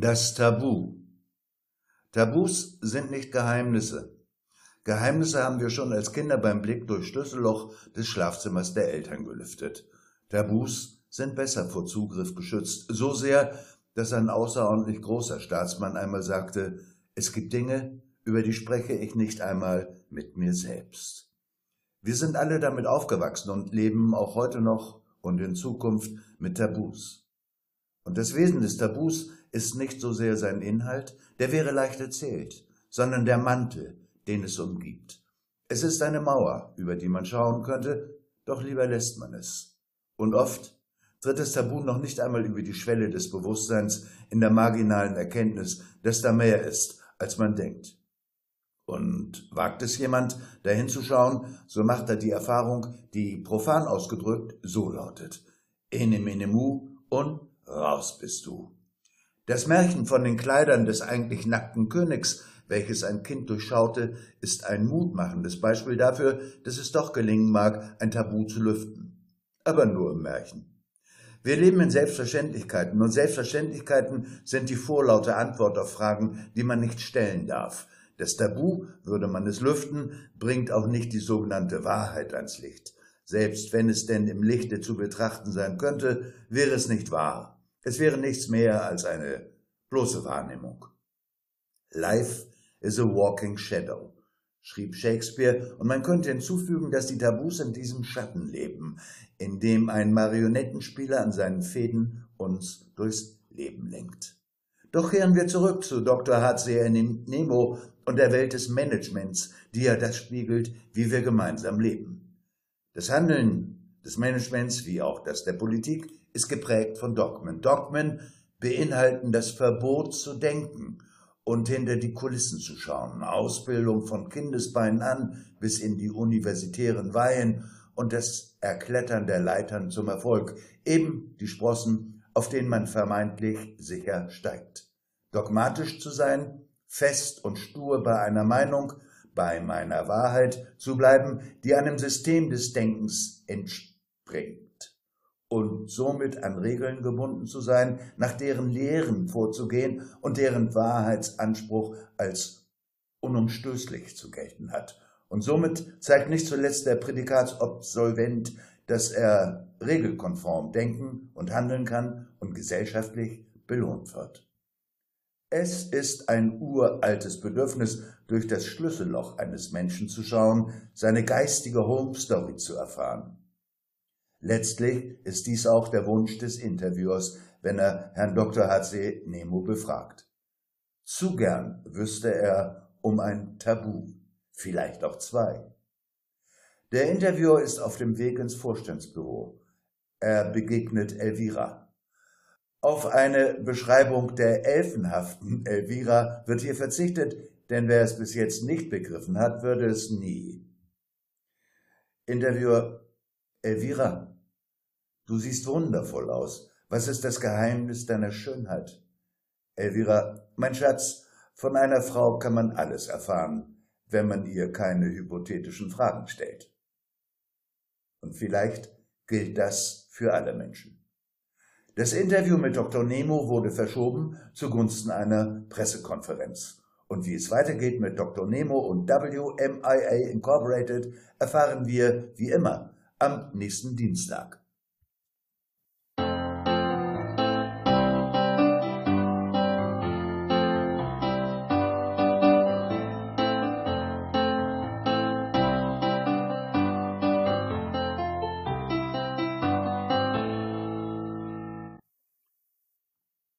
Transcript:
Das Tabu. Tabus sind nicht Geheimnisse. Geheimnisse haben wir schon als Kinder beim Blick durch Schlüsselloch des Schlafzimmers der Eltern gelüftet. Tabus sind besser vor Zugriff geschützt, so sehr, dass ein außerordentlich großer Staatsmann einmal sagte, es gibt Dinge, über die spreche ich nicht einmal mit mir selbst. Wir sind alle damit aufgewachsen und leben auch heute noch und in Zukunft mit Tabus. Und das Wesen des Tabus ist nicht so sehr sein Inhalt, der wäre leicht erzählt, sondern der Mantel, den es umgibt. Es ist eine Mauer, über die man schauen könnte, doch lieber lässt man es. Und oft tritt das Tabu noch nicht einmal über die Schwelle des Bewusstseins in der marginalen Erkenntnis, dass da mehr ist, als man denkt. Und wagt es jemand, dahin zu schauen, so macht er die Erfahrung, die profan ausgedrückt so lautet. Ene mene mu und raus bist du. Das Märchen von den Kleidern des eigentlich nackten Königs, welches ein Kind durchschaute, ist ein mutmachendes Beispiel dafür, dass es doch gelingen mag, ein Tabu zu lüften. Aber nur im Märchen. Wir leben in Selbstverständlichkeiten und Selbstverständlichkeiten sind die vorlaute Antwort auf Fragen, die man nicht stellen darf. Das Tabu, würde man es lüften, bringt auch nicht die sogenannte Wahrheit ans Licht. Selbst wenn es denn im Lichte zu betrachten sein könnte, wäre es nicht wahr. Es wäre nichts mehr als eine bloße Wahrnehmung. Life is a walking shadow, schrieb Shakespeare, und man könnte hinzufügen, dass die Tabus in diesem Schatten leben, in dem ein Marionettenspieler an seinen Fäden uns durchs Leben lenkt. Doch kehren wir zurück zu Dr. H.C. Nemo und der Welt des Managements, die ja das spiegelt, wie wir gemeinsam leben. Das Handeln des Managements wie auch das der Politik ist geprägt von Dogmen. Dogmen beinhalten das Verbot zu denken und hinter die Kulissen zu schauen. Ausbildung von Kindesbeinen an bis in die universitären Weihen und das Erklettern der Leitern zum Erfolg, eben die Sprossen, auf denen man vermeintlich sicher steigt. Dogmatisch zu sein, fest und stur bei einer Meinung, bei meiner Wahrheit zu bleiben, die einem System des Denkens entspringt und somit an Regeln gebunden zu sein, nach deren Lehren vorzugehen und deren Wahrheitsanspruch als unumstößlich zu gelten hat. Und somit zeigt nicht zuletzt der Prädikatsobsolvent, dass er regelkonform denken und handeln kann und gesellschaftlich belohnt wird. Es ist ein uraltes Bedürfnis, durch das Schlüsselloch eines Menschen zu schauen, seine geistige Home Story zu erfahren. Letztlich ist dies auch der Wunsch des Interviewers, wenn er Herrn Dr. H.C. Nemo befragt. Zu gern wüsste er um ein Tabu, vielleicht auch zwei. Der Interviewer ist auf dem Weg ins Vorstandsbüro. Er begegnet Elvira. Auf eine Beschreibung der elfenhaften Elvira wird hier verzichtet, denn wer es bis jetzt nicht begriffen hat, würde es nie. Interviewer Elvira, du siehst wundervoll aus. Was ist das Geheimnis deiner Schönheit? Elvira, mein Schatz, von einer Frau kann man alles erfahren, wenn man ihr keine hypothetischen Fragen stellt. Und vielleicht gilt das für alle Menschen. Das Interview mit Dr. Nemo wurde verschoben zugunsten einer Pressekonferenz. Und wie es weitergeht mit Dr. Nemo und WMIA Incorporated erfahren wir wie immer am nächsten Dienstag.